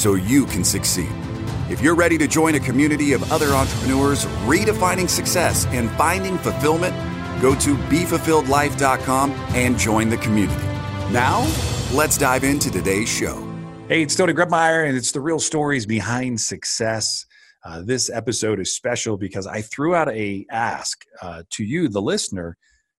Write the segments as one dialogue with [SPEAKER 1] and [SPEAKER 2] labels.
[SPEAKER 1] so you can succeed. If you're ready to join a community of other entrepreneurs redefining success and finding fulfillment, go to BeFulfilledLife.com and join the community. Now, let's dive into today's show. Hey, it's Tony Grebmeier, and it's the real stories behind success. Uh, this episode is special because I threw out a ask uh, to you, the listener,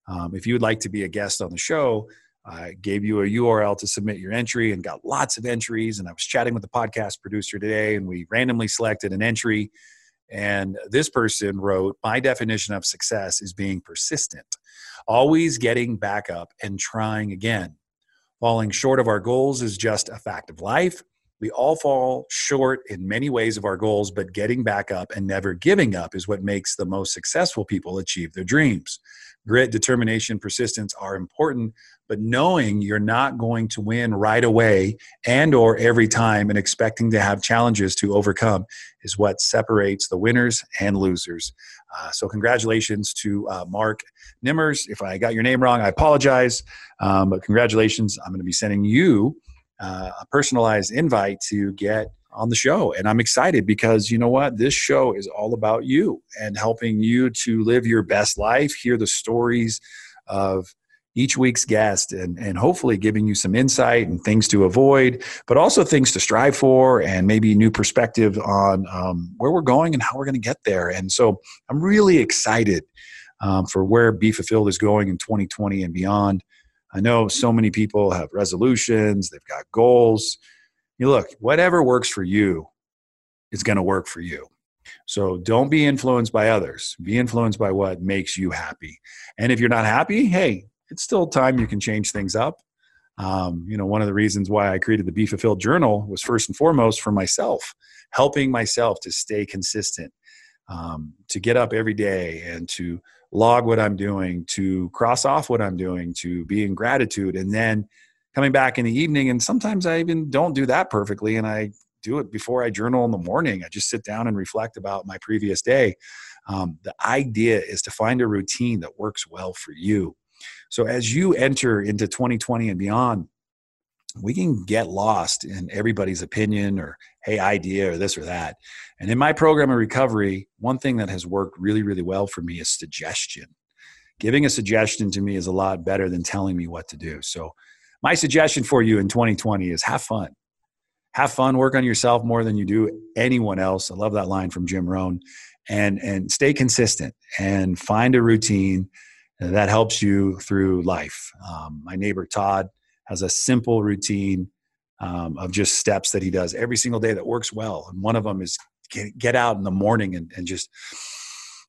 [SPEAKER 1] um, if you would like to be a guest on the show, I gave you a URL to submit your entry and got lots of entries. And I was chatting with the podcast producer today, and we randomly selected an entry. And this person wrote, My definition of success is being persistent, always getting back up and trying again. Falling short of our goals is just a fact of life. We all fall short in many ways of our goals, but getting back up and never giving up is what makes the most successful people achieve their dreams. Grit determination persistence are important but knowing you're not going to win right away and or every time and expecting to have challenges to overcome is what separates the winners and losers. Uh, so congratulations to uh, mark nimmers. If i got your name wrong i apologize um, but congratulations. I'm going to be sending you uh, a personalized invite to get on the show. And I'm excited because you know what? This show is all about you and helping you to live your best life, hear the stories of each week's guest and, and hopefully giving you some insight and things to avoid, but also things to strive for and maybe new perspective on um, where we're going and how we're going to get there. And so I'm really excited um, for where Be Fulfilled is going in 2020 and beyond. I know so many people have resolutions, they've got goals you look, whatever works for you is going to work for you. So don't be influenced by others. Be influenced by what makes you happy. And if you're not happy, hey, it's still time you can change things up. Um, you know, one of the reasons why I created the Be Fulfilled Journal was first and foremost for myself, helping myself to stay consistent, um, to get up every day and to log what I'm doing, to cross off what I'm doing, to be in gratitude, and then coming back in the evening. And sometimes I even don't do that perfectly. And I do it before I journal in the morning. I just sit down and reflect about my previous day. Um, the idea is to find a routine that works well for you. So as you enter into 2020 and beyond, we can get lost in everybody's opinion or hey idea or this or that and in my program of recovery one thing that has worked really really well for me is suggestion giving a suggestion to me is a lot better than telling me what to do so my suggestion for you in 2020 is have fun. Have fun, work on yourself more than you do anyone else. I love that line from Jim Rohn. And, and stay consistent and find a routine that helps you through life. Um, my neighbor Todd has a simple routine um, of just steps that he does every single day that works well. And one of them is get, get out in the morning and, and just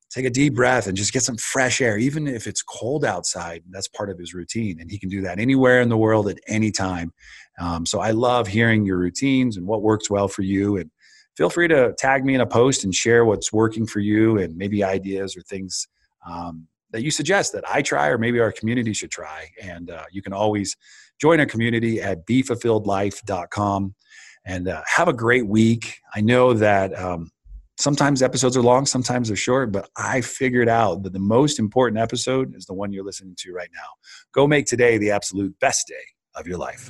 [SPEAKER 1] take a deep breath and just get some fresh air even if it's cold outside that's part of his routine. And he can do that anywhere in the world at any time. Um, so i love hearing your routines and what works well for you. And feel free to tag me in a post and share what's working for you and maybe ideas or things um, that you suggest that i try or maybe our community should try and uh, you can always join our community at befulfilledlife.com and uh, have a great week i know that um, sometimes episodes are long, sometimes they're short, but I figured out that the most important episode is the one you're listening to right now. Go make today the absolute best day of your life.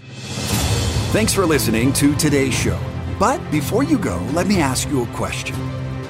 [SPEAKER 2] Thanks for listening to today's show. But before you go, let me ask you a question.